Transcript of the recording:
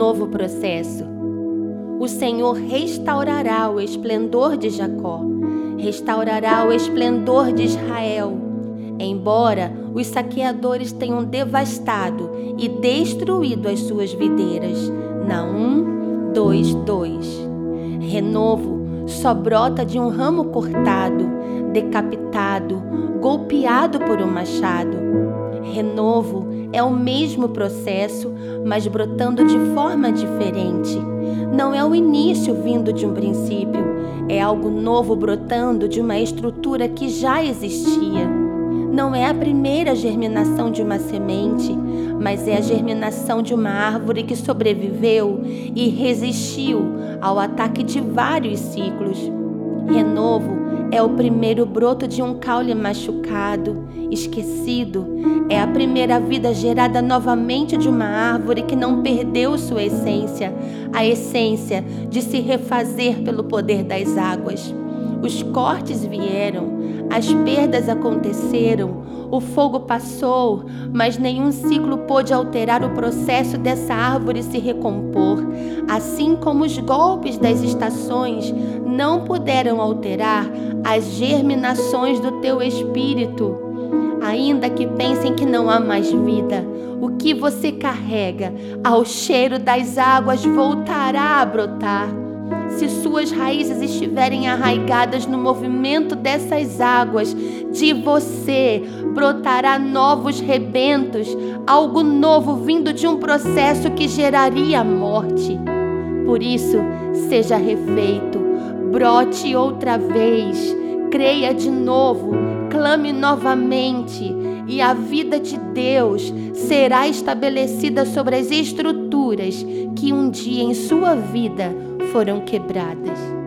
novo processo. O Senhor restaurará o esplendor de Jacó, restaurará o esplendor de Israel. Embora os saqueadores tenham devastado e destruído as suas videiras. Naum 2:2. Renovo só brota de um ramo cortado, decapitado, golpeado por um machado. Renovo é o mesmo processo, mas brotando de forma diferente. Não é o início vindo de um princípio, é algo novo brotando de uma estrutura que já existia. Não é a primeira germinação de uma semente, mas é a germinação de uma árvore que sobreviveu e resistiu ao ataque de vários ciclos. Renovo é o primeiro broto de um caule machucado, esquecido. É a primeira vida gerada novamente de uma árvore que não perdeu sua essência, a essência de se refazer pelo poder das águas. Os cortes vieram, as perdas aconteceram, o fogo passou, mas nenhum ciclo pôde alterar o processo dessa árvore se recompor, assim como os golpes das estações não puderam alterar as germinações do teu espírito. Ainda que pensem que não há mais vida, o que você carrega ao cheiro das águas voltará a brotar se suas raízes estiverem arraigadas no movimento dessas águas, de você brotará novos rebentos, algo novo vindo de um processo que geraria morte. Por isso, seja refeito, brote outra vez, creia de novo, clame novamente, e a vida de Deus será estabelecida sobre as estruturas que um dia em sua vida foram quebradas.